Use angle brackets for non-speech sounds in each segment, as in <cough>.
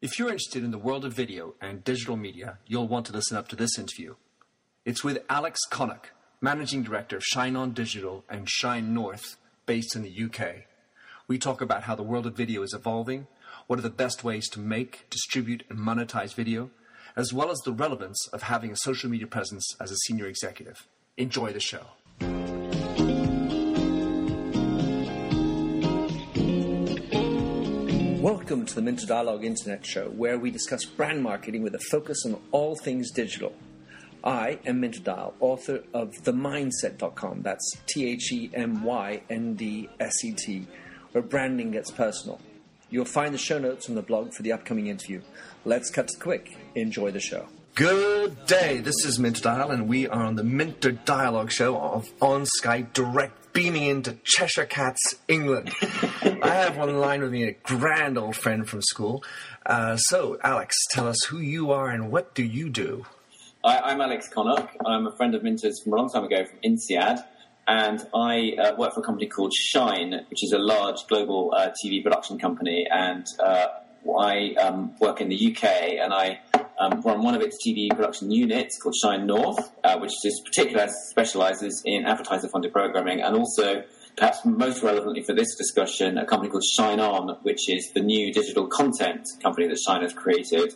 If you're interested in the world of video and digital media, you'll want to listen up to this interview. It's with Alex Connock, Managing Director of Shine On Digital and Shine North, based in the UK. We talk about how the world of video is evolving, what are the best ways to make, distribute, and monetize video, as well as the relevance of having a social media presence as a senior executive. Enjoy the show. Welcome to the Minter Dialogue Internet Show, where we discuss brand marketing with a focus on all things digital. I am Minter Dial, author of TheMyndset.com. That's T H E M Y N D S E T, where branding gets personal. You'll find the show notes on the blog for the upcoming interview. Let's cut to quick. Enjoy the show. Good day. This is Minter Dial, and we are on the Minter Dialogue Show of on Skype direct beaming into Cheshire Cats, England. I have one line with me, a grand old friend from school. Uh, so, Alex, tell us who you are and what do you do? I, I'm Alex Connock. I'm a friend of Minter's from a long time ago from INSEAD. And I uh, work for a company called Shine, which is a large global uh, TV production company. And uh, I um, work in the UK and I um, run one of its TV production units called Shine North, uh, which is particularly specialises in advertiser-funded programming, and also, perhaps most relevantly for this discussion, a company called Shine On, which is the new digital content company that Shine has created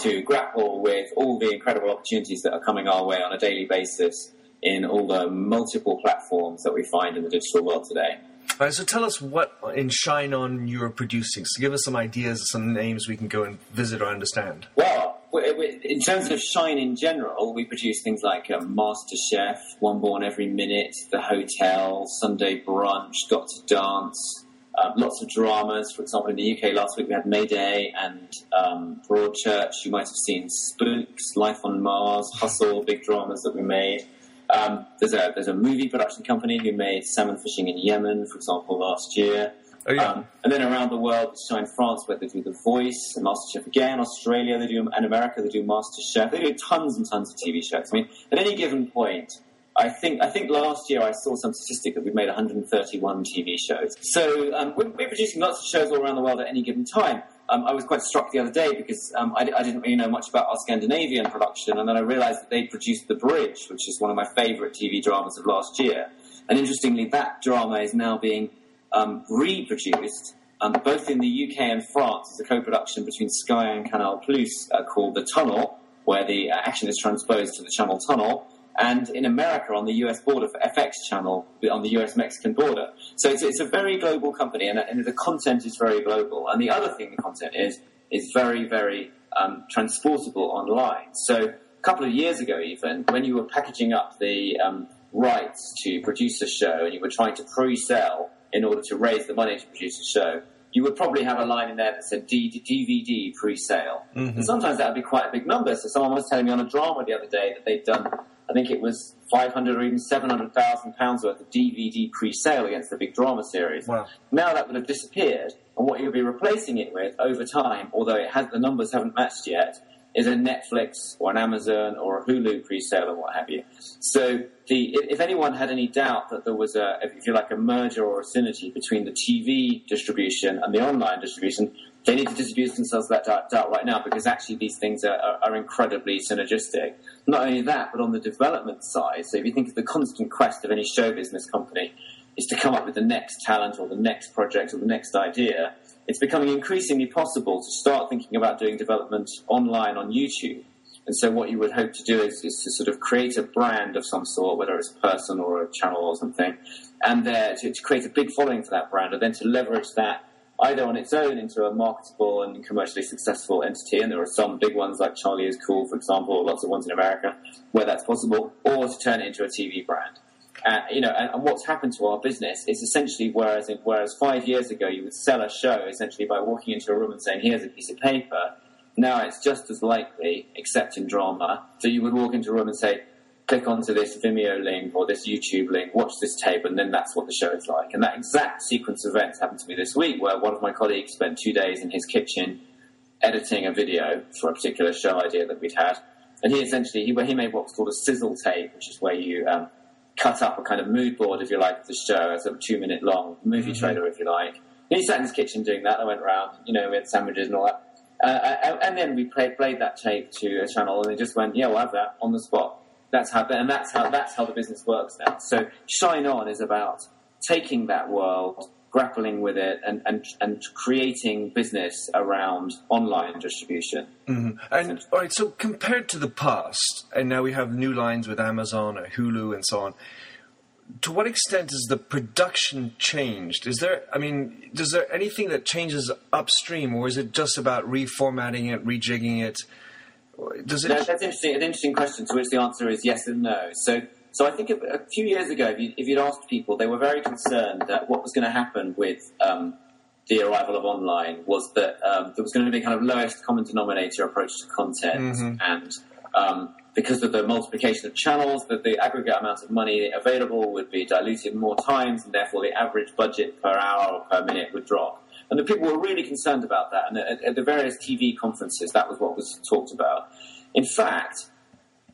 to grapple with all the incredible opportunities that are coming our way on a daily basis in all the multiple platforms that we find in the digital world today. All right, so tell us what in Shine On you are producing. So give us some ideas, some names we can go and visit or understand. Well, in terms of Shine in general, we produce things like um, Master Chef, One Born Every Minute, The Hotel, Sunday Brunch, Got to Dance, um, lots of dramas. For example, in the UK last week we had Mayday and um, Broadchurch. You might have seen Spooks, Life on Mars, Hustle, big dramas that we made. Um, there's a there's a movie production company who made Salmon Fishing in Yemen, for example, last year. Oh, yeah. Um, and then around the world, it's in France where they do The Voice and MasterChef again. Australia, they do, and America, they do MasterChef. They do tons and tons of TV shows. I mean, at any given point, I think I think last year I saw some statistic that we've made 131 TV shows. So um, we're, we're, producing lots of shows all around the world at any given time. Um, I was quite struck the other day because um, I, I, didn't really know much about our Scandinavian production, and then I realised that they produced The Bridge, which is one of my favourite TV dramas of last year. And interestingly, that drama is now being um, reproduced um, both in the UK and France as a co-production between Sky and Canal Plus uh, called The Tunnel, where the uh, action is transposed to the Channel Tunnel, and in America on the US border for FX Channel on the US Mexican border. So it's, it's a very global company, and, and, the content is very global. And the other thing the content is is very very um, transportable online. So a couple of years ago, even when you were packaging up the um, rights to produce a show and you were trying to pre-sell in order to raise the money to produce a show, you would probably have a line in there that said DVD pre-sale. Mm-hmm. And sometimes that would be quite a big number. So someone was telling me on a drama the other day that they'd done, I think it was 500 or even 700,000 pounds worth of DVD pre-sale against the big drama series. Wow. Now that would have disappeared. And what you'll be replacing it with over time, although it has, the numbers haven't matched yet, is a Netflix or an Amazon or a Hulu pre-sale or what have you. So the, if anyone had any doubt that there was a, if you like, a merger or a synergy between the TV distribution and the online distribution, they need to disabuse themselves that doubt, doubt right now because actually these things are, are, are, incredibly synergistic. Not only that, but on the development side, so if you think of the constant quest of any show business company is to come up with the next talent or the next project or the next idea, it's becoming increasingly possible to start thinking about doing development online on YouTube. And so, what you would hope to do is, is to sort of create a brand of some sort, whether it's a person or a channel or something, and there to, to create a big following for that brand, and then to leverage that either on its own into a marketable and commercially successful entity, and there are some big ones like Charlie is Cool, for example, or lots of ones in America where that's possible, or to turn it into a TV brand. Uh, you know, and, and, what's happened to our business is essentially whereas whereas five years ago you would sell a show essentially by walking into a room and saying, "Here's a piece of paper." Now it's just as likely, except in drama, that you would walk into a room and say, "Click onto this Vimeo link or this YouTube link, watch this tape, and then that's what the show is like." And that exact sequence of events happened to me this week, where one of my colleagues spent two days in his kitchen editing a video for a particular show idea that we'd had, and he essentially he, he made what's called a sizzle tape, which is where you um, cut up a kind of mood board, if you like, of the show, as a sort of two minute long movie mm-hmm. trailer, if you like. And he sat in his kitchen doing that. I went around, you know, we had sandwiches and all that. Uh, uh, and then we played, played that tape to a channel, and they just went, "Yeah, we'll have that on the spot." That's how, and that's how that's how the business works now. So, Shine On is about taking that world, grappling with it, and and, and creating business around online distribution. Mm-hmm. And all right, so compared to the past, and now we have new lines with Amazon or Hulu and so on to what extent has the production changed? Is there, I mean, is there anything that changes upstream, or is it just about reformatting it, rejigging it? Does it? No, that's interesting. An interesting question to which the answer is yes and no. So, so I think a, few years ago, if, you, if you'd asked people, they were very concerned that what was going to happen with um, the arrival of online was that um, there was going to be a kind of lowest common denominator approach to content, mm-hmm. and um, because of the multiplication of channels, that the aggregate amount of money available would be diluted more times, and therefore the average budget per hour or per minute would drop. And the people were really concerned about that. And at, at the various TV conferences, that was what was talked about. In fact,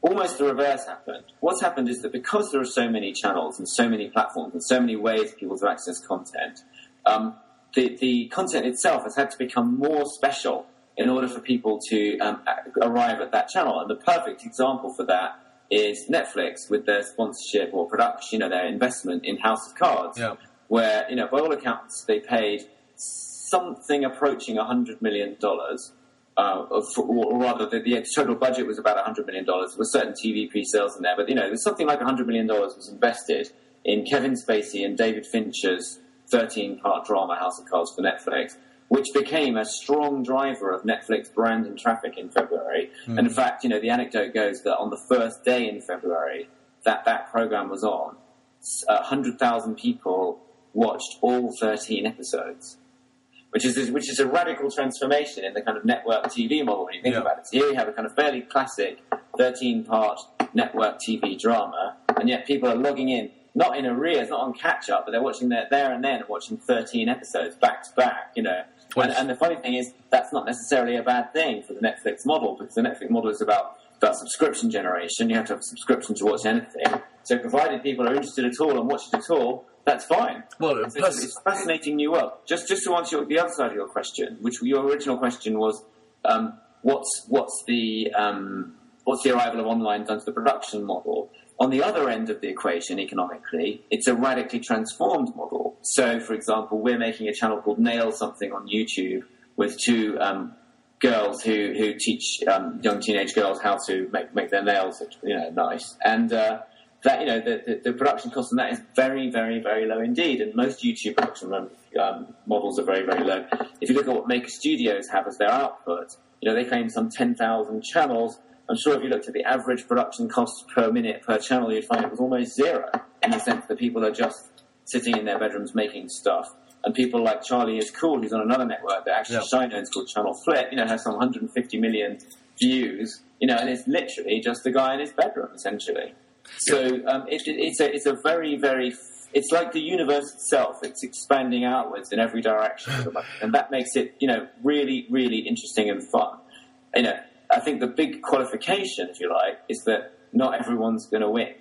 almost the reverse happened. What's happened is that because there are so many channels and so many platforms and so many ways for people to access content, um, the, the content itself has had to become more special in order for people to um, arrive at that channel. And the perfect example for that is Netflix with their sponsorship or production, you know, their investment in House of Cards, yeah. where, you know, by all accounts, they paid something approaching $100 million. Uh, or rather, the, the, total budget was about $100 million. There were certain TV pre-sales in there, but you know, there's something like $100 million was invested in Kevin Spacey and David Fincher's 13-part drama House of Cards for Netflix which became a strong driver of Netflix brand and traffic in February. Mm. And in fact, you know, the anecdote goes that on the first day in February that that program was on, 100,000 people watched all 13 episodes. Which is, which is a radical transformation in the kind of network TV model when you think yeah. about it. So here you have a kind of fairly classic 13 part network TV drama, and yet people are logging in not in arrears, not on catch up, but they're watching there, there and then, watching 13 episodes back to back, you know. And, and, the funny thing is, that's not necessarily a bad thing for the Netflix model, because the Netflix model is about, about subscription generation. You have to have a subscription to watch anything. So provided people are interested at all and watch it at all, that's fine. Well, it's, plus, it's, a fascinating new world. Just, just to answer the other side of your question, which your original question was, um, what's, what's the, um, what's the arrival of online done to the production model? On the other end of the equation, economically, it's a radically transformed model. So, for example, we're making a channel called Nail Something on YouTube with two um, girls who, who teach um, young teenage girls how to make, make their nails, you know, nice. And uh, that, you know, the, the, the, production cost on that is very, very, very low indeed. And most YouTube production um, models are very, very low. If you look at what Maker Studios have as their output, you know, they claim some 10,000 channels I'm sure if you looked at the average production cost per minute per channel, you'd find it was almost zero in the sense that people are just sitting in their bedrooms making stuff. And people like Charlie is Cool, who's on another network that actually yeah. Shine owns called Channel Flip, you know, has some 150 million views, you know, and it's literally just a guy in his bedroom, essentially. So um, it, it, it's, a, it's a very, very, it's like the universe itself. It's expanding outwards in every direction. <sighs> and that makes it, you know, really, really interesting and fun. You know, I think the big qualification, if you like, is that not everyone's going to win.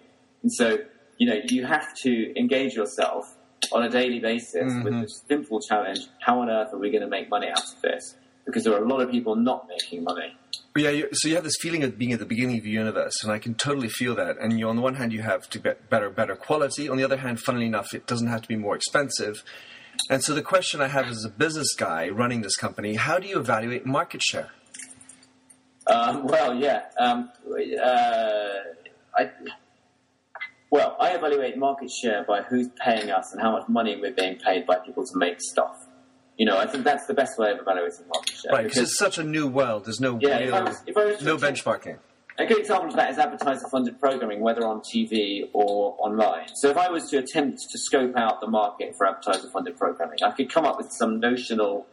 And so, you know, you have to engage yourself on a daily basis mm-hmm. with the simple challenge how on earth are we going to make money out of this? Because there are a lot of people not making money. Yeah, so you have this feeling of being at the beginning of the universe, and I can totally feel that. And you, on the one hand, you have to get better, better quality. On the other hand, funnily enough, it doesn't have to be more expensive. And so the question I have as a business guy running this company: How do you evaluate market share? Um, well, yeah. Um, uh, I, well, I evaluate market share by who's paying us and how much money we're being paid by people to make stuff. You know, I think that's the best way of evaluating market share. Right, because it's such a new world. There's no yeah, real, if I was, if I was no benchmarking. A good example of that is advertiser-funded programming, whether on TV or online. So if I was to attempt to scope out the market for advertiser-funded programming, I could come up with some notional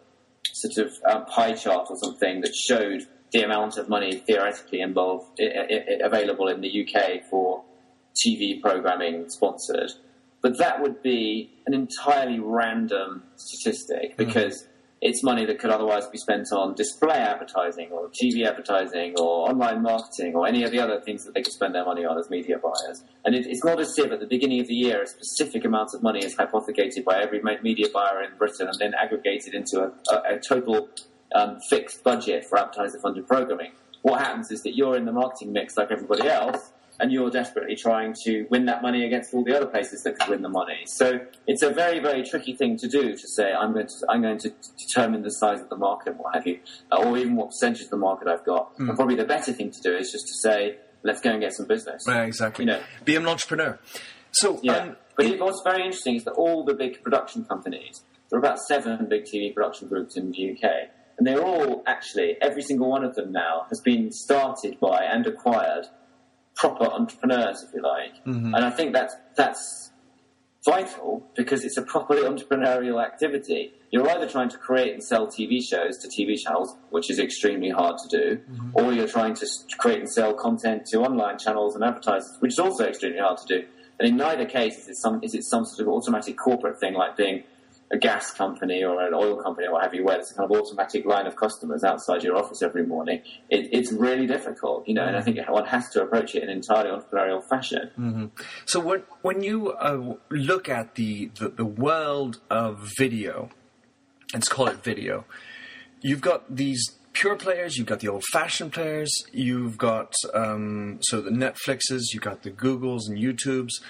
sort of uh, pie chart or something that showed the amount of money theoretically involved available in the UK for TV programming sponsored. But that would be an entirely random statistic hmm. because mm it's money that could otherwise be spent on display advertising or TV advertising or online marketing or any of the other things that they could spend their money on as media buyers. And it, it's not as if at the beginning of the year a specific amount of money is hypothecated by every media buyer in Britain and then aggregated into a, a, a total um, fixed budget for advertiser-funded programming. What happens is that you're in the marketing mix like everybody else, and you're desperately trying to win that money against all the other places that could win the money. So it's a very, very tricky thing to do to say I'm going to I'm going to determine the size of the market and what have you, or even what percentage of the market I've got. Hmm. And probably the better thing to do is just to say let's go and get some business. Yeah, exactly. You know. Be an entrepreneur. So, Yeah. um, but it, what's very interesting is that all the big production companies, there are about seven big TV production groups in the UK, and they're all actually, every single one of them now has been started by and acquired proper entrepreneurs, if you like. Mm-hmm. And I think that's, that's vital because it's a properly entrepreneurial activity. You're either trying to create and sell TV shows to TV channels, which is extremely hard to do, mm-hmm. or you're trying to create and sell content to online channels and advertisers, which is also extremely hard to do. And in neither case is it some is it some sort of automatic corporate thing like being a gas company or an oil company or what have you, where there's a kind of automatic line of customers outside your office every morning. It, it's really difficult, you know, and I think one has to approach it in an entirely entrepreneurial fashion. So when when you uh, look at the, the the world of video, let's call it video, you've got these pure players, you've got the old-fashioned players, you've got um, so the Netflixes, you've got the Googles and YouTubes,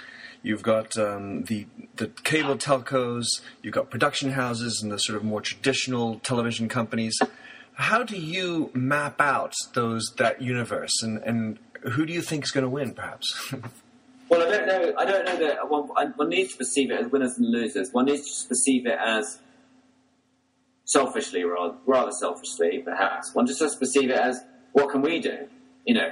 you've got um, the the cable telcos, you've got production houses and the sort of more traditional television companies. How do you map out those that universe, and, and who do you think is going to win, perhaps? <laughs> Well, I don't know. I don't know that one, one needs to perceive it as winners and losers. One needs to perceive it as selfishly, rather, rather selfishly, perhaps. One just has to perceive it as what can we do, you know.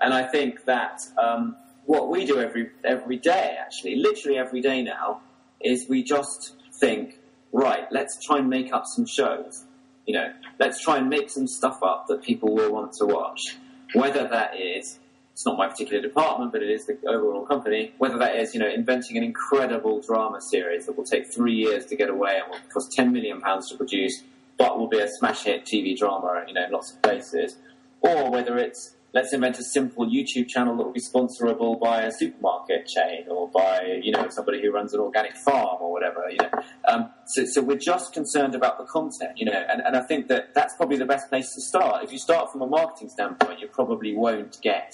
And I think that um, what we do every every day, actually, literally every day now, is we just think, right, let's try and make up some shows. You know, let's try and make some stuff up that people will want to watch. Whether that is it's not my particular department, but it is the overall company. Whether that is, you know, inventing an incredible drama series that will take three years to get away and will cost ten million pounds to produce, but will be a smash hit TV drama, you know, in lots of places, or whether it's let's invent a simple YouTube channel that will be sponsorable by a supermarket chain or by, you know, somebody who runs an organic farm or whatever, you know. Um, so, so we're just concerned about the content, you know, and, and I think that that's probably the best place to start. If you start from a marketing standpoint, you probably won't get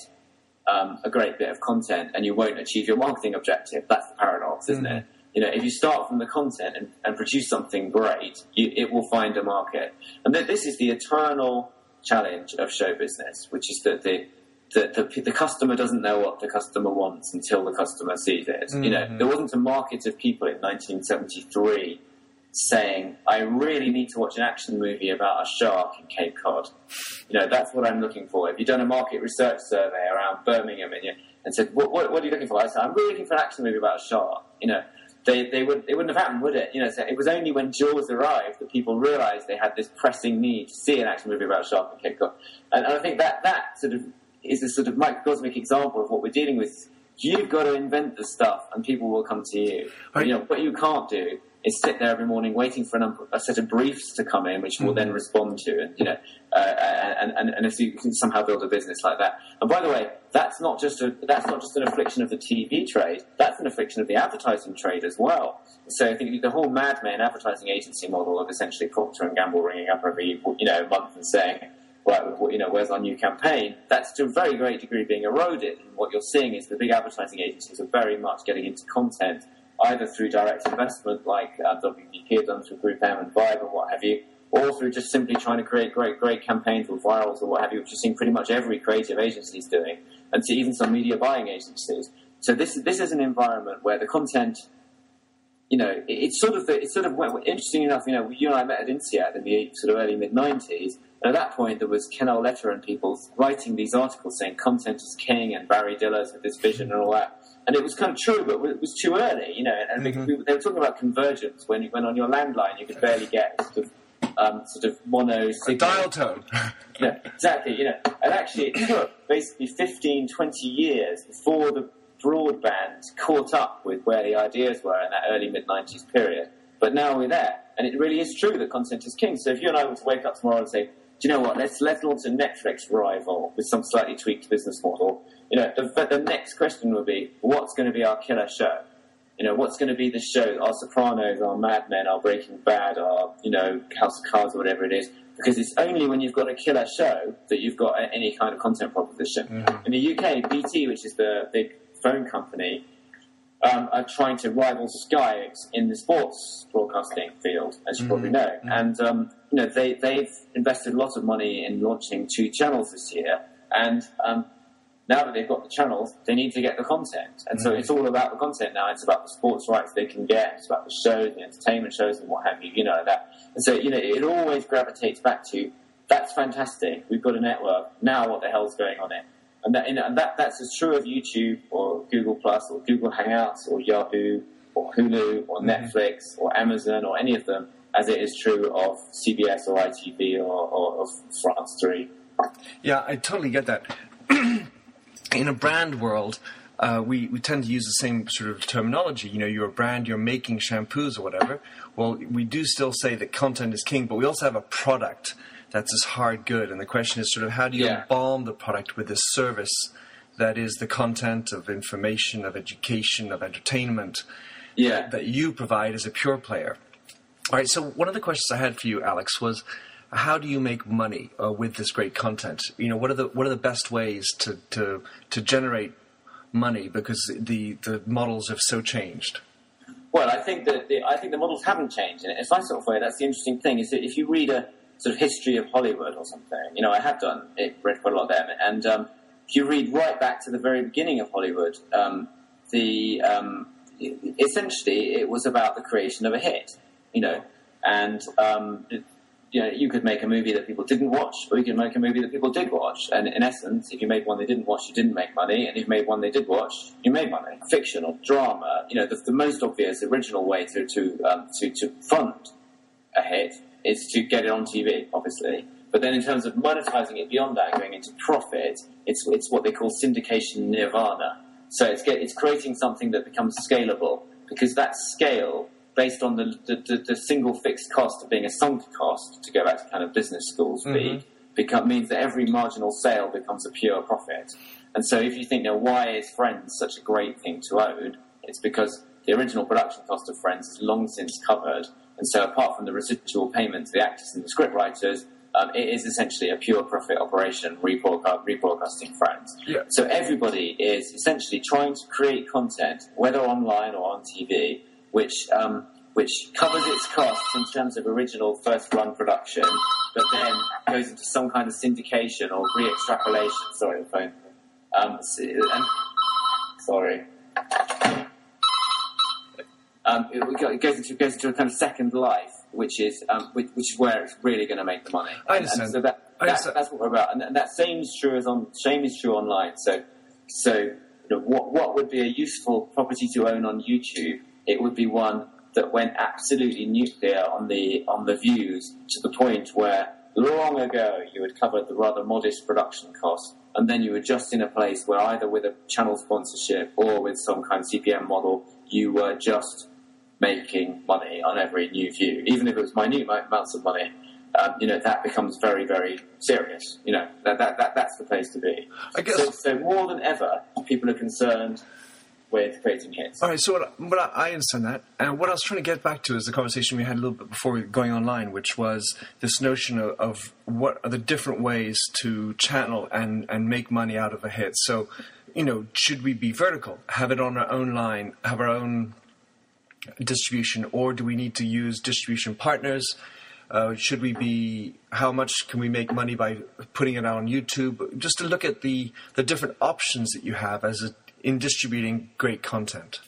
um, a great bit of content and you won't achieve your marketing objective. That's the paradox, isn't it? You know, if you start from the content and, and produce something great, you, it will find a market. And th- this is the eternal challenge of show business, which is that the the, the, the customer doesn't know what the customer wants until the customer sees it. You know, mm-hmm. there wasn't a market of people in 1973 saying, I really need to watch an action movie about a shark in Cape Cod. You know, that's what I'm looking for. If you've done a market research survey around Birmingham and, you, and said, what, what, what are you looking for? I said, I'm really looking for an action movie about a shark. You know, they, they would, it wouldn't have happened, would it? You know, so it was only when Jaws arrived that people realised they had this pressing need to see an action movie about shark Cape Cod. And, and I think that, that sort of is a sort of microcosmic example of what we're dealing with. You've got to invent the stuff and people will come to you. Right. You know, what you can't do is sit there every morning waiting for an, a set of briefs to come in, which we'll then respond to, and you know, uh, and, and and if you can somehow build a business like that. And by the way, that's not just a that's not just an affliction of the TV trade. That's an affliction of the advertising trade as well. So I think the whole madman advertising agency model of essentially Procter and Gamble ringing up every you know month and saying. Right, you know, where's our new campaign? That's to a very great degree being eroded. And what you're seeing is the big advertising agencies are very much getting into content either through direct investment, like uh, WPP done through Group M and Vibe and what have you, or through just simply trying to create great, great campaigns or virals or what have you, which you're seeing pretty much every creative agency is doing, and to even some media buying agencies. So this this is an environment where the content, you know, it, it's sort of the, it's sort of interesting enough. You know, you and I met at INSEAD in the sort of early mid '90s. And at that point, there was Ken Auletta and people writing these articles saying content is king, and Barry Dillers had this vision and all that and it was kind of true, but it was too early, you know. And Mm-hmm. we, they were talking about convergence when when on your landline you could barely get sort of um, sort of mono A dial tone. <laughs> Yeah, exactly. You know, and actually, it took basically 15, 20 years before the broadband caught up with where the ideas were in that early mid '90s period. But now we're there, and it really is true that content is king. So if you and I were to wake up tomorrow and say, "Do you know what? Let's let's launch a Netflix rival with some slightly tweaked business model," you know, the, the next question will be, "What's going to be our killer show?" You know, what's going to be the show? Our Sopranos, our Mad Men, our Breaking Bad, our you know House of Cards, or whatever it is. because it's only when you've got a killer show that you've got any kind of content proposition. Mm-hmm. In the UK, BT, which is the big phone company, um, are trying to rival Sky in the sports broadcasting field, as you probably know. And um, you know they they've invested a lot of money in launching two channels this year, and um, now that they've got the channels, they need to get the content. And so it's all about the content now. It's about the sports rights they can get. It's about the shows, the entertainment shows, and what have you. You know that. And so you know it always gravitates back to that's fantastic. We've got a network. Now what the hell's going on it? And that, and that that's as true of YouTube or Google Plus or Google Hangouts or Yahoo or Hulu or Netflix or Amazon or any of them as it is true of CBS or ITV or, or of France 3. Yeah, I totally get that. <clears throat> In a brand world, uh, we, we tend to use the same sort of terminology. You know, you're a brand, you're making shampoos or whatever. Well, we do still say that content is king, but we also have a product that's as hard good. And the question is sort of how do you Yeah. embalm the product with this service that is the content of information, of education, of entertainment Yeah. that you provide as a pure player. All right, so one of the questions I had for you, Alex, was how do you make money uh, with this great content? You know, what are the what are the best ways to to to generate money because the the models have so changed? Well, I think that the, I think the models haven't changed, and it's my sort of way. That's the interesting thing is that if you read a sort of history of Hollywood or something, you know, I have done it, read quite a lot of them, and um, if you read right back to the very beginning of Hollywood, um, the um, essentially it was about the creation of a hit, you know, and um, it- you know, you could make a movie that people didn't watch, or you could make a movie that people did watch. And in essence, if you made one they didn't watch, you didn't make money. And if you made one they did watch, you made money. Fiction or drama, you know, the, the most obvious original way to to, um, to to fund a hit is to get it on TV, obviously. But then in terms of monetizing it beyond that, going into profit, it's it's what they call syndication nirvana. So it's get, it's creating something that becomes scalable because that scale, based on the the, the, the single fixed cost of being a sunk cost, to go back to kind of business schools speak, mm-hmm. become, means that every marginal sale becomes a pure profit. And so if you think, now, why is Friends such a great thing to own? It's because the original production cost of Friends is long since covered. And so apart from the residual payment to the actors and the scriptwriters, um, it is essentially a pure profit operation rebroadcast, rebroadcasting Friends. Yeah. So everybody is essentially trying to create content, whether online or on TV, which um, which covers its costs in terms of original first run production, but then goes into some kind of syndication or re-extrapolation. Sorry, the phone. Um, sorry. Um, it, it goes into goes into a kind of second life, which is um, which, which is where it's really going to make the money. I And- and understand. so that, I that- understand. that's what we're about, and, and that same is true as on same is true online. So, so you know, what what would be a useful property to own on YouTube? It would be one that went absolutely nuclear on the on the views to the point where long ago you had covered the rather modest production cost, and then you were just in a place where either with a channel sponsorship or with some kind of CPM model, you were just making money on every new view, even if it was minute amounts of money. Um, you know that becomes very, very serious. You know that, that, that that's the place to be. I guess- So, so more than ever, people are concerned with creating hits. All right, so what, what I, I understand that, and what I was trying to get back to is the conversation we had a little bit before we going online, which was this notion of, of what are the different ways to channel and and make money out of a hit. So, you know, should we be vertical, have it on our own line, have our own distribution, or do we need to use distribution partners? Uh, should we be? How much can we make money by putting it out on YouTube? Just to look at the the different options that you have as a, in distributing great content.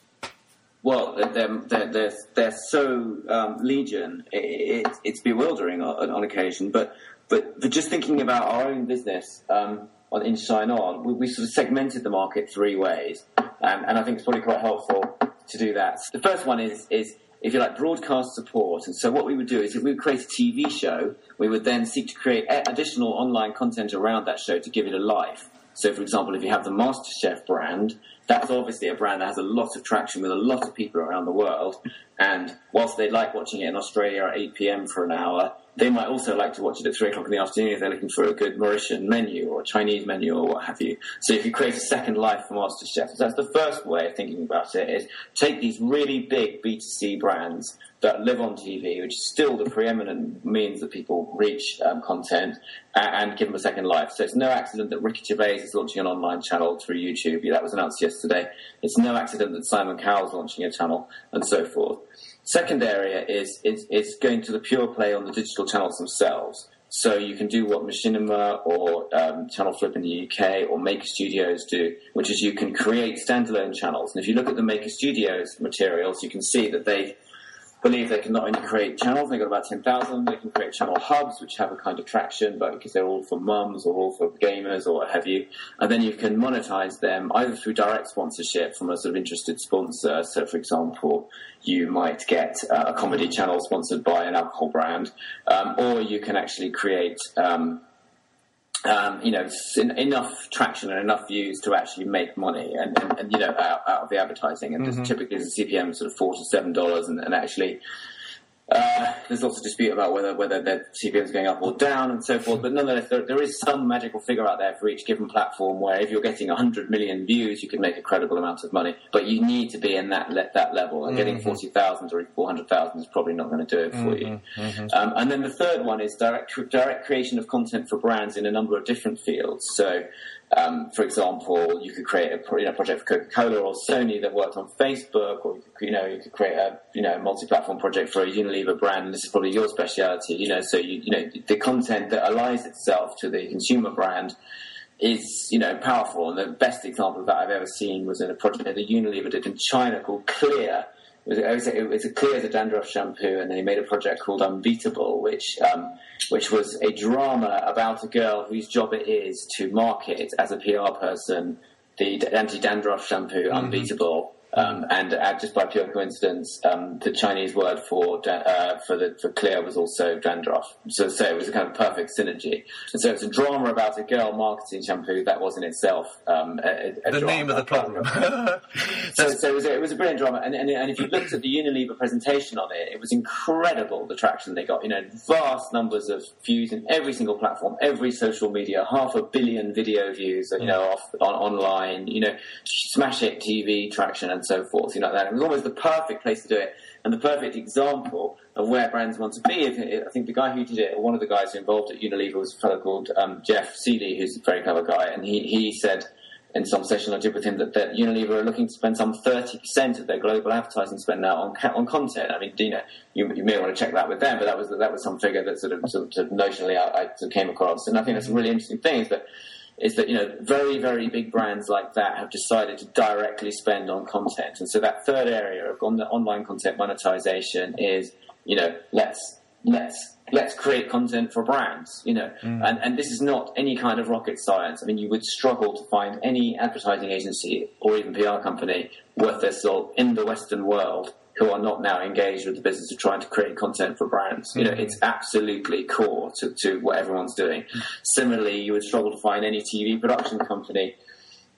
Well, they're, they're, they're, they're, so um, legion, it, it, it's bewildering on, on occasion. But, but but just thinking about our own business um, on in Shine On, we, we sort of segmented the market three ways, um, and I think it's probably quite helpful to do that. The first one is is if you like broadcast support, and so what we would do is if we would create a TV show, we would then seek to create additional online content around that show to give it a life. So, for example, if you have the MasterChef brand, that's obviously a brand that has a lot of traction with a lot of people around the world. And whilst they like watching it in Australia at 8 p.m. for an hour, they might also like to watch it at three o'clock in the afternoon if they're looking for a good Mauritian menu or Chinese menu or what have you. So if you create a second life for MasterChef. So that's the first way of thinking about it: is take these really big B2C brands that live on TV, which is still the preeminent means that people reach um, content, and, and, give them a second life. So it's no accident that Ricky Gervais is launching an online channel through YouTube. That was announced yesterday. It's no accident that Simon Cowell's launching a channel, and so forth. Second area is, is, is going to the pure play on the digital channels themselves. So you can do what Machinima or um, Channel Flip in the UK or Maker Studios do, which is you can create standalone channels. And if you look at the Maker Studios materials, you can see that they believe they can not only create channels, they've got about 10,000, they can create channel hubs, which have a kind of traction, but because they're all for mums or all for gamers or what have you. And then you can monetize them either through direct sponsorship from a sort of interested sponsor. So, for example, you might get uh, a comedy channel sponsored by an alcohol brand, um, or you can actually create um, um, you know, enough traction and enough views to actually make money, and, and, and you know, out, out, of the advertising. And mm-hmm. typically, the CPM sort of four to seven dollars, and, and actually uh, there's lots of dispute about whether whether the CPM is going up or down and so forth. But nonetheless, there, there is some magical figure out there for each given platform where if you're getting 100 million views, you can make a credible amount of money. But you need to be in that that level, and mm-hmm. getting 40,000 or 400,000 is probably not going to do it for mm-hmm. you. Mm-hmm. Um, and then the third one is direct direct creation of content for brands in a number of different fields. So um, for example, you could create a you know, project for Coca-Cola or Sony that worked on Facebook, or you know you could create a you know multi-platform project for a Unilever brand. And this is probably your speciality, you know. So you you know the content that aligns itself to the consumer brand is you know powerful. And the best example of that I've ever seen was in a project that Unilever did in China called Clear. It was, it was, it was a Clear as a dandruff shampoo, and they made a project called Unbeatable, which um, which was a drama about a girl whose job it is to market as a PR person the anti-dandruff shampoo mm-hmm. Um, and uh, just by pure coincidence, um, the Chinese word for uh, for the for clear was also dandruff. So, so it was a kind of perfect synergy. And so it's a drama about a girl marketing shampoo that was in itself um, a, a the drama. name of the problem. <laughs> so, so it was, a, it was a brilliant drama. And, and, and if you looked at the Unilever presentation on it, it was incredible the traction they got. You know, vast numbers of views in every single platform, every social media, half a billion video views. You know, off on, online. You know, smash hit TV traction and and so forth. You know that it was almost the perfect place to do it, and the perfect example of where brands want to be. I think the guy who did it, one of the guys who involved at Unilever, was a fellow called um, Jeff Seeley, who's a very clever guy, and he he said in some session I did with him that, that Unilever are looking to spend some 30% of their global advertising spend now on on content. I mean, you know, you, you may want to check that with them, but that was that was some figure that sort of, sort of notionally I, I came across, and I think that's a really interesting thing is that is that you know very very big brands like that have decided to directly spend on content, and so that third area of on the online content monetization is you know let's let's let's create content for brands, you know, mm. and and this is not any kind of rocket science. I mean, you would struggle to find any advertising agency or even PR company worth their salt in the Western world who are not now engaged with the business of trying to create content for brands. You know, it's absolutely core to, to what everyone's doing. Similarly, you would struggle to find any TV production company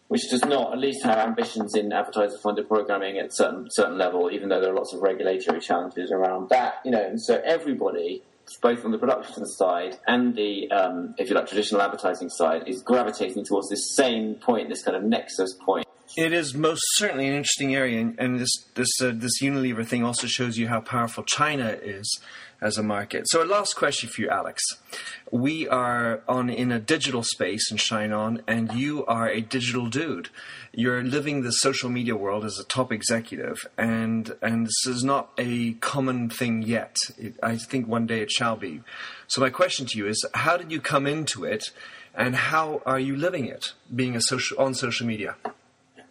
which does not at least have ambitions in advertiser funded programming at certain certain level, even though there are lots of regulatory challenges around that. You know, and so everybody both on the production side and the, um, if you like, traditional advertising side, is gravitating towards this same point, this kind of nexus point it is most certainly an interesting area, and, and this this uh, this Unilever thing also shows you how powerful China is as a market. So, a last question for you, Alex. We are on in a digital space in Shine On, and you are a digital dude. You're living the social media world as a top executive, and and this is not a common thing yet. It, I think one day it shall be. So, my question to you is: How did you come into it, and how are you living it, being a social on social media?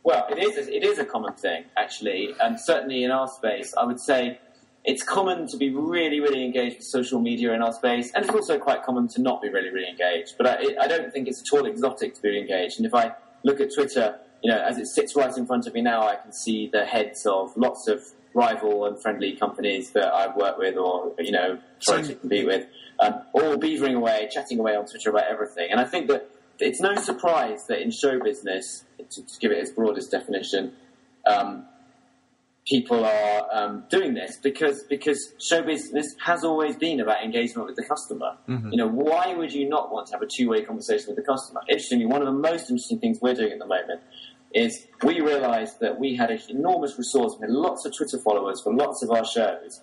Well, it is. A, it is a common thing, actually, and certainly in our space, I would say it's common to be really, really engaged with social media in our space, and it's also quite common to not be really, really engaged. But I, I don't think it's at all exotic to be engaged. And if I look at Twitter, you know, as it sits right in front of me now, I can see the heads of lots of rival and friendly companies that I've worked with or you know trying to compete with, um, all beavering away, chatting away on Twitter about everything. And I think that it's no surprise that in show business, to, to give it its broadest definition, um, people are um, doing this because because show business has always been about engagement with the customer. Mm-hmm. You know, why would you not want to have a two way conversation with the customer? Interestingly, one of the most interesting things we're doing at the moment is we realised that we had an enormous resource, we had lots of Twitter followers for lots of our shows.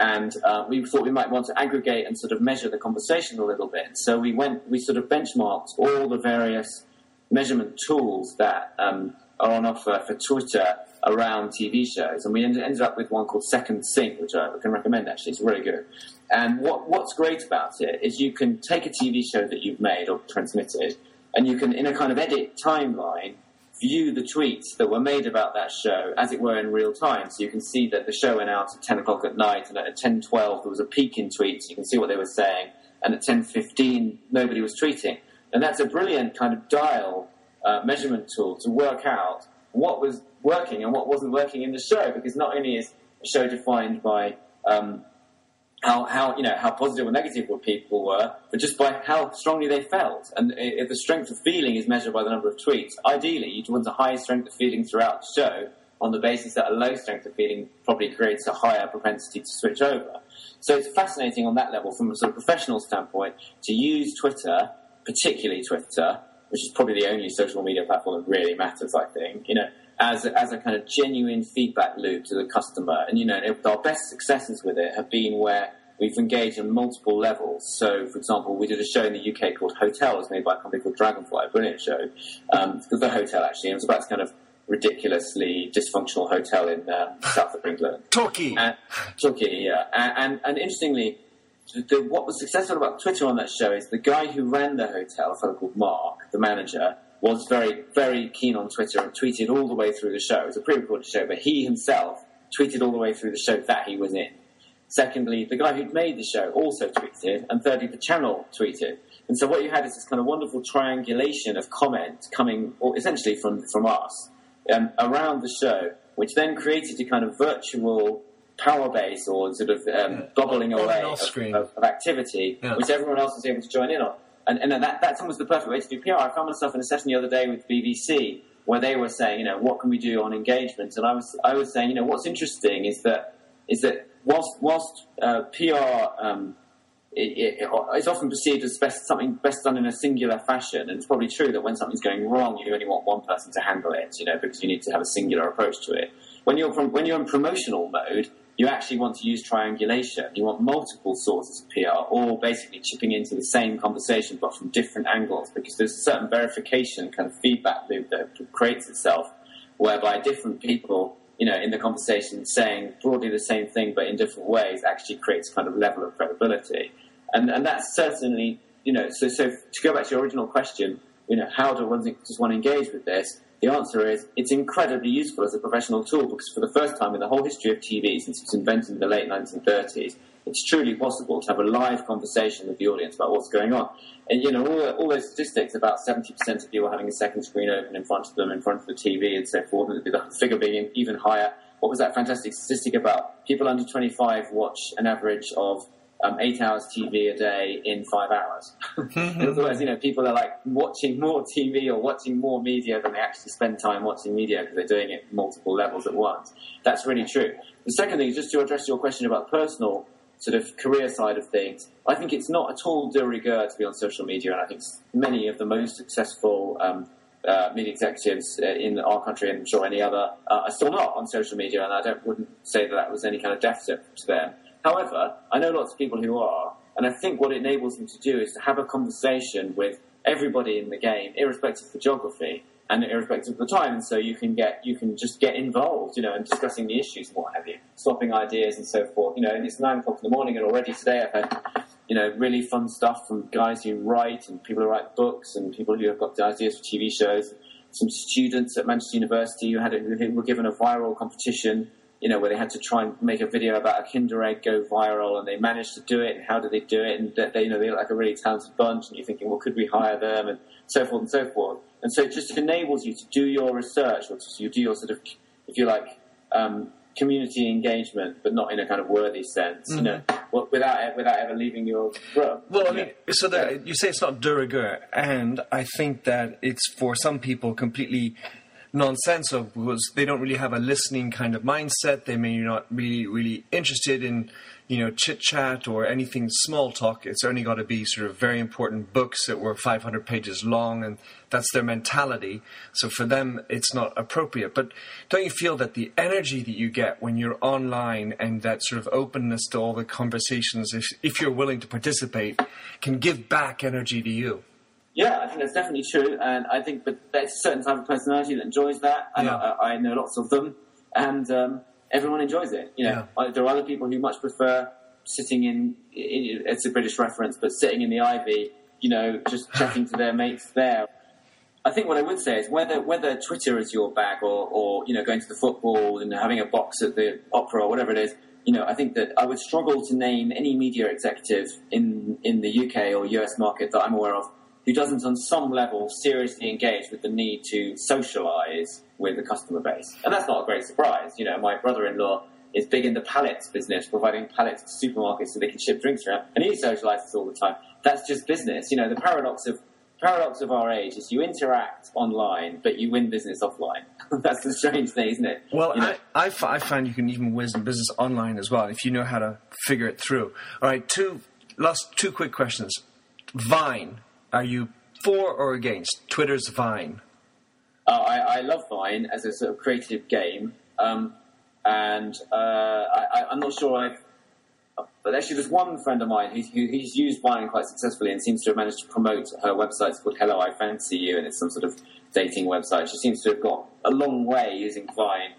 And uh, we thought we might want to aggregate and sort of measure the conversation a little bit. So we went, we sort of benchmarked all the various measurement tools that um, are on offer for Twitter around TV shows, and we ended, up with one called Second Sync, which I can recommend. Actually, it's really good. And what, what's great about it is you can take a TV show that you've made or transmitted, and you can, in a kind of edit timeline, view the tweets that were made about that show as it were in real time. So you can see that the show went out at 10 o'clock at night, and at 10:12 there was a peak in tweets. You can see what they were saying, and at 10:15 nobody was tweeting. And that's a brilliant kind of dial uh, measurement tool to work out what was working and what wasn't working in the show. Because not only is a show defined by um, how, how you know how positive or negative people were, but just by how strongly they felt. And if the strength of feeling is measured by the number of tweets, ideally you'd want a high strength of feeling throughout the show on the basis that a low strength of feeling probably creates a higher propensity to switch over. So it's fascinating on that level from a sort of professional standpoint to use Twitter, particularly Twitter, which is probably the only social media platform that really matters, I think, you know, as a, as a kind of genuine feedback loop to the customer. And, you know, our best successes with it have been where we've engaged on multiple levels. So, for example, we did a show in the UK called Hotel. It was made by a company called Dragonfly, a brilliant show. Um, the hotel, actually. It was about this kind of ridiculously dysfunctional hotel in uh, south of England. Torquay. Uh, Torquay, yeah. And, and, and interestingly, the, what was successful about Twitter on that show is the guy who ran the hotel, a fellow called Mark, the manager, was very, very keen on Twitter and tweeted all the way through the show. It was a pre-recorded show, but he himself tweeted all the way through the show that he was in. Secondly, the guy who'd made the show also tweeted, and thirdly, the channel tweeted. And so what you had is this kind of wonderful triangulation of comment coming essentially from, from us um, around the show, which then created a kind of virtual power base or sort of um, Yeah. bubbling away of, of, of activity, Yeah. which everyone else was able to join in on. And, and that, that's almost the perfect way to do PR. I found myself in a session the other day with BBC where they were saying, you know, what can we do on engagement? And I was, I was saying, you know, what's interesting is that, is that whilst, whilst uh, PR um, it, it, often perceived as best, something best done in a singular fashion, and it's probably true that when something's going wrong, you only want one person to handle it, you know, because you need to have a singular approach to it. When you're from, when you're in promotional mode, you actually want to use triangulation. You want multiple sources of PR, all basically chipping into the same conversation, but from different angles, because there's a certain verification kind of feedback loop that creates itself, whereby different people you know, in the conversation saying broadly the same thing but in different ways actually creates kind of level of credibility. And, and that's certainly, you know, so, so to go back to your original question, you know, how do one, does one engage with this? The answer is it's incredibly useful as a professional tool because for the first time in the whole history of TV, since it was invented in the late 1930s, it's truly possible to have a live conversation with the audience about what's going on. And, you know, all, all those statistics about 70% of people having a second screen open in front of them, in front of the TV, and so forth, and the figure being even higher. What was that fantastic statistic about? People under 25 watch an average of um, eight hours TV a day in five hours. <laughs> in other words, you know, people are like watching more TV or watching more media than they actually spend time watching media because they're doing it multiple levels at once. That's really true. The second thing is just to address your question about personal sort of career side of things. I think it's not at all de rigueur to be on social media, and I think many of the most successful um, uh, media executives uh, in our country and I'm sure any other uh, are still not on social media, and I don't wouldn't say that that was any kind of deficit to them. However, I know lots of people who are, and I think what it enables them to do is to have a conversation with everybody in the game, irrespective of geography and irrespective of the time. And so you can get, you can just get involved, you know, in discussing the issues and what have you, swapping ideas and so forth. You know, it's nine o'clock in the morning, and already today I've had, you know, really fun stuff from guys who write and people who write books and people who have got ideas for TV shows. Some students at Manchester University who had a, who were given a viral competition you know, where they had to try and make a video about a Kinder Egg go viral, and they managed to do it. And how did they do it? And they, you know, they look like a really talented bunch. And you're thinking, well, could we hire them? And so forth and so forth. And so it just enables you to do your research, or to you do your sort of, if you like, um, community engagement, but not in a kind of worthy sense. You know, well, without without ever leaving your room. Well, I know. so that you say it's not de rigueur, and I think that it's for some people completely nonsense of because they don't really have a listening kind of mindset. They may not be really interested in you know, chit chat or anything small talk. It's only got to be sort of very important books that were 500 pages long, and that's their mentality. So for them, it's not appropriate. But don't you feel that the energy that you get when you're online and that sort of openness to all the conversations, if, if you're willing to participate, can give back energy to you? Yeah, I think that's definitely true, and I think that there's a certain type of personality that enjoys that, and yeah. I, I, know lots of them, and um, everyone enjoys it. You know, yeah. there are other people who much prefer sitting in, in, It's a British reference, but sitting in the ivy. You know, just <laughs> chatting to their mates there. I think what I would say is whether whether Twitter is your bag or, or you know going to the football and having a box at the opera or whatever it is. You know, I think that I would struggle to name any media executive in in the UK or US market that I'm aware of who doesn't on some level seriously engage with the need to socialize with the customer base. And that's not a great surprise. You know, my brother-in-law is big in the pallets business, providing pallets to supermarkets so they can ship drinks around, and he socializes all the time. That's just business. You know, the paradox of paradox of our age is you interact online, but you win business offline. <laughs> That's the strange thing, isn't it? Well, you know? I, I, f- I find you can even win business online as well if you know how to figure it through. All right, two last two quick questions. Vine are you for or against Twitter's Vine? Uh, I, I, love Vine as a sort of creative game, um, and uh, I, am not sure I've. But actually, there's one friend of mine who's, who's used Vine quite successfully and seems to have managed to promote her website. It's called Hello, I Fancy You, and it's some sort of dating website. She seems to have got a long way using Vine.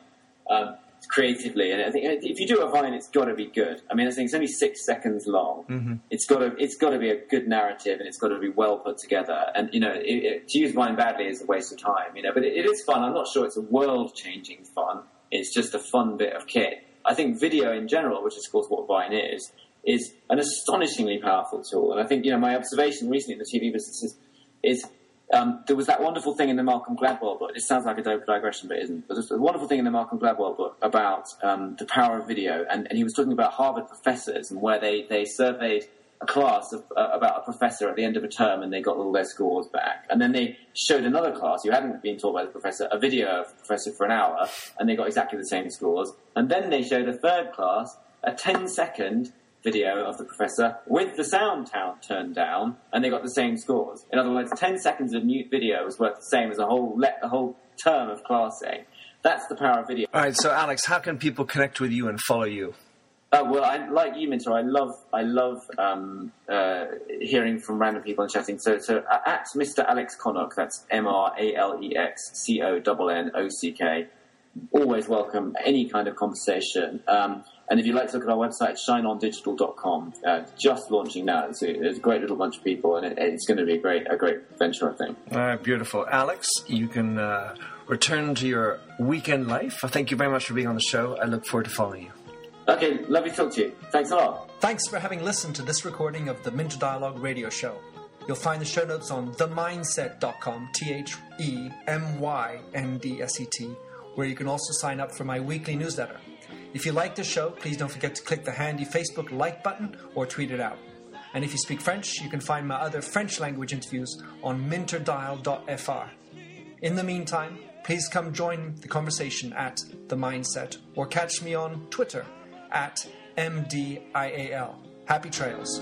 Um, creatively. And I think if you do a Vine, it's got to be good. I mean, I think it's only six seconds long. Mm-hmm. It's got to it's got to be a good narrative, and it's got to be well put together. And you know, it, it, to use Vine badly is a waste of time. You know, but it, it is fun. I'm not sure it's a world changing fun. It's just a fun bit of kit. I think video in general, which is of course what Vine is, is an astonishingly powerful tool. And I think you know my observation recently in the TV business is, is um, there was that wonderful thing in the Malcolm Gladwell book. It sounds like a dope digression, but it isn't. But there's a wonderful thing in the Malcolm Gladwell book about um, the power of video, and, and, he was talking about Harvard professors and where they, they surveyed a class of, uh, about a professor at the end of a term, and they got all their scores back. And then they showed another class who hadn't been taught by the professor a video of the professor for an hour, and they got exactly the same scores. And then they showed a third class a 10 second video of the professor with the sound turned down, and they got the same scores. In other words, 10 seconds of mute video was worth the same as a whole, le- a whole term of classing. That's the power of video. All right, so Alex, how can people connect with you and follow you? Uh, well, I, like you, Minter, I love I love um, uh, hearing from random people and chatting. So, so uh, at Mr. Alex Connock, that's M R A L E X C O N N O C K. Always welcome any kind of conversation. Um, and if you'd like to look at our website, shineondigital.com, uh, just launching now. It's a, it's a, great little bunch of people, and it, it's going to be a great, a great venture, I think. All right, beautiful. Alex, you can uh, return to your weekend life. Thank you very much for being on the show. I look forward to following you. Okay, lovely to talk to you. Thanks a lot. Thanks for having listened to this recording of the Minter Dialogue radio show. You'll find the show notes on themyndset.com, T H E M Y N D S E T, where you can also sign up for my weekly newsletter. If you like the show, please don't forget to click the handy Facebook like button or tweet it out. And if you speak French, you can find my other French language interviews on minterdial.fr. In the meantime, please come join the conversation at The Myndset or catch me on Twitter at MDIAL. Happy trails.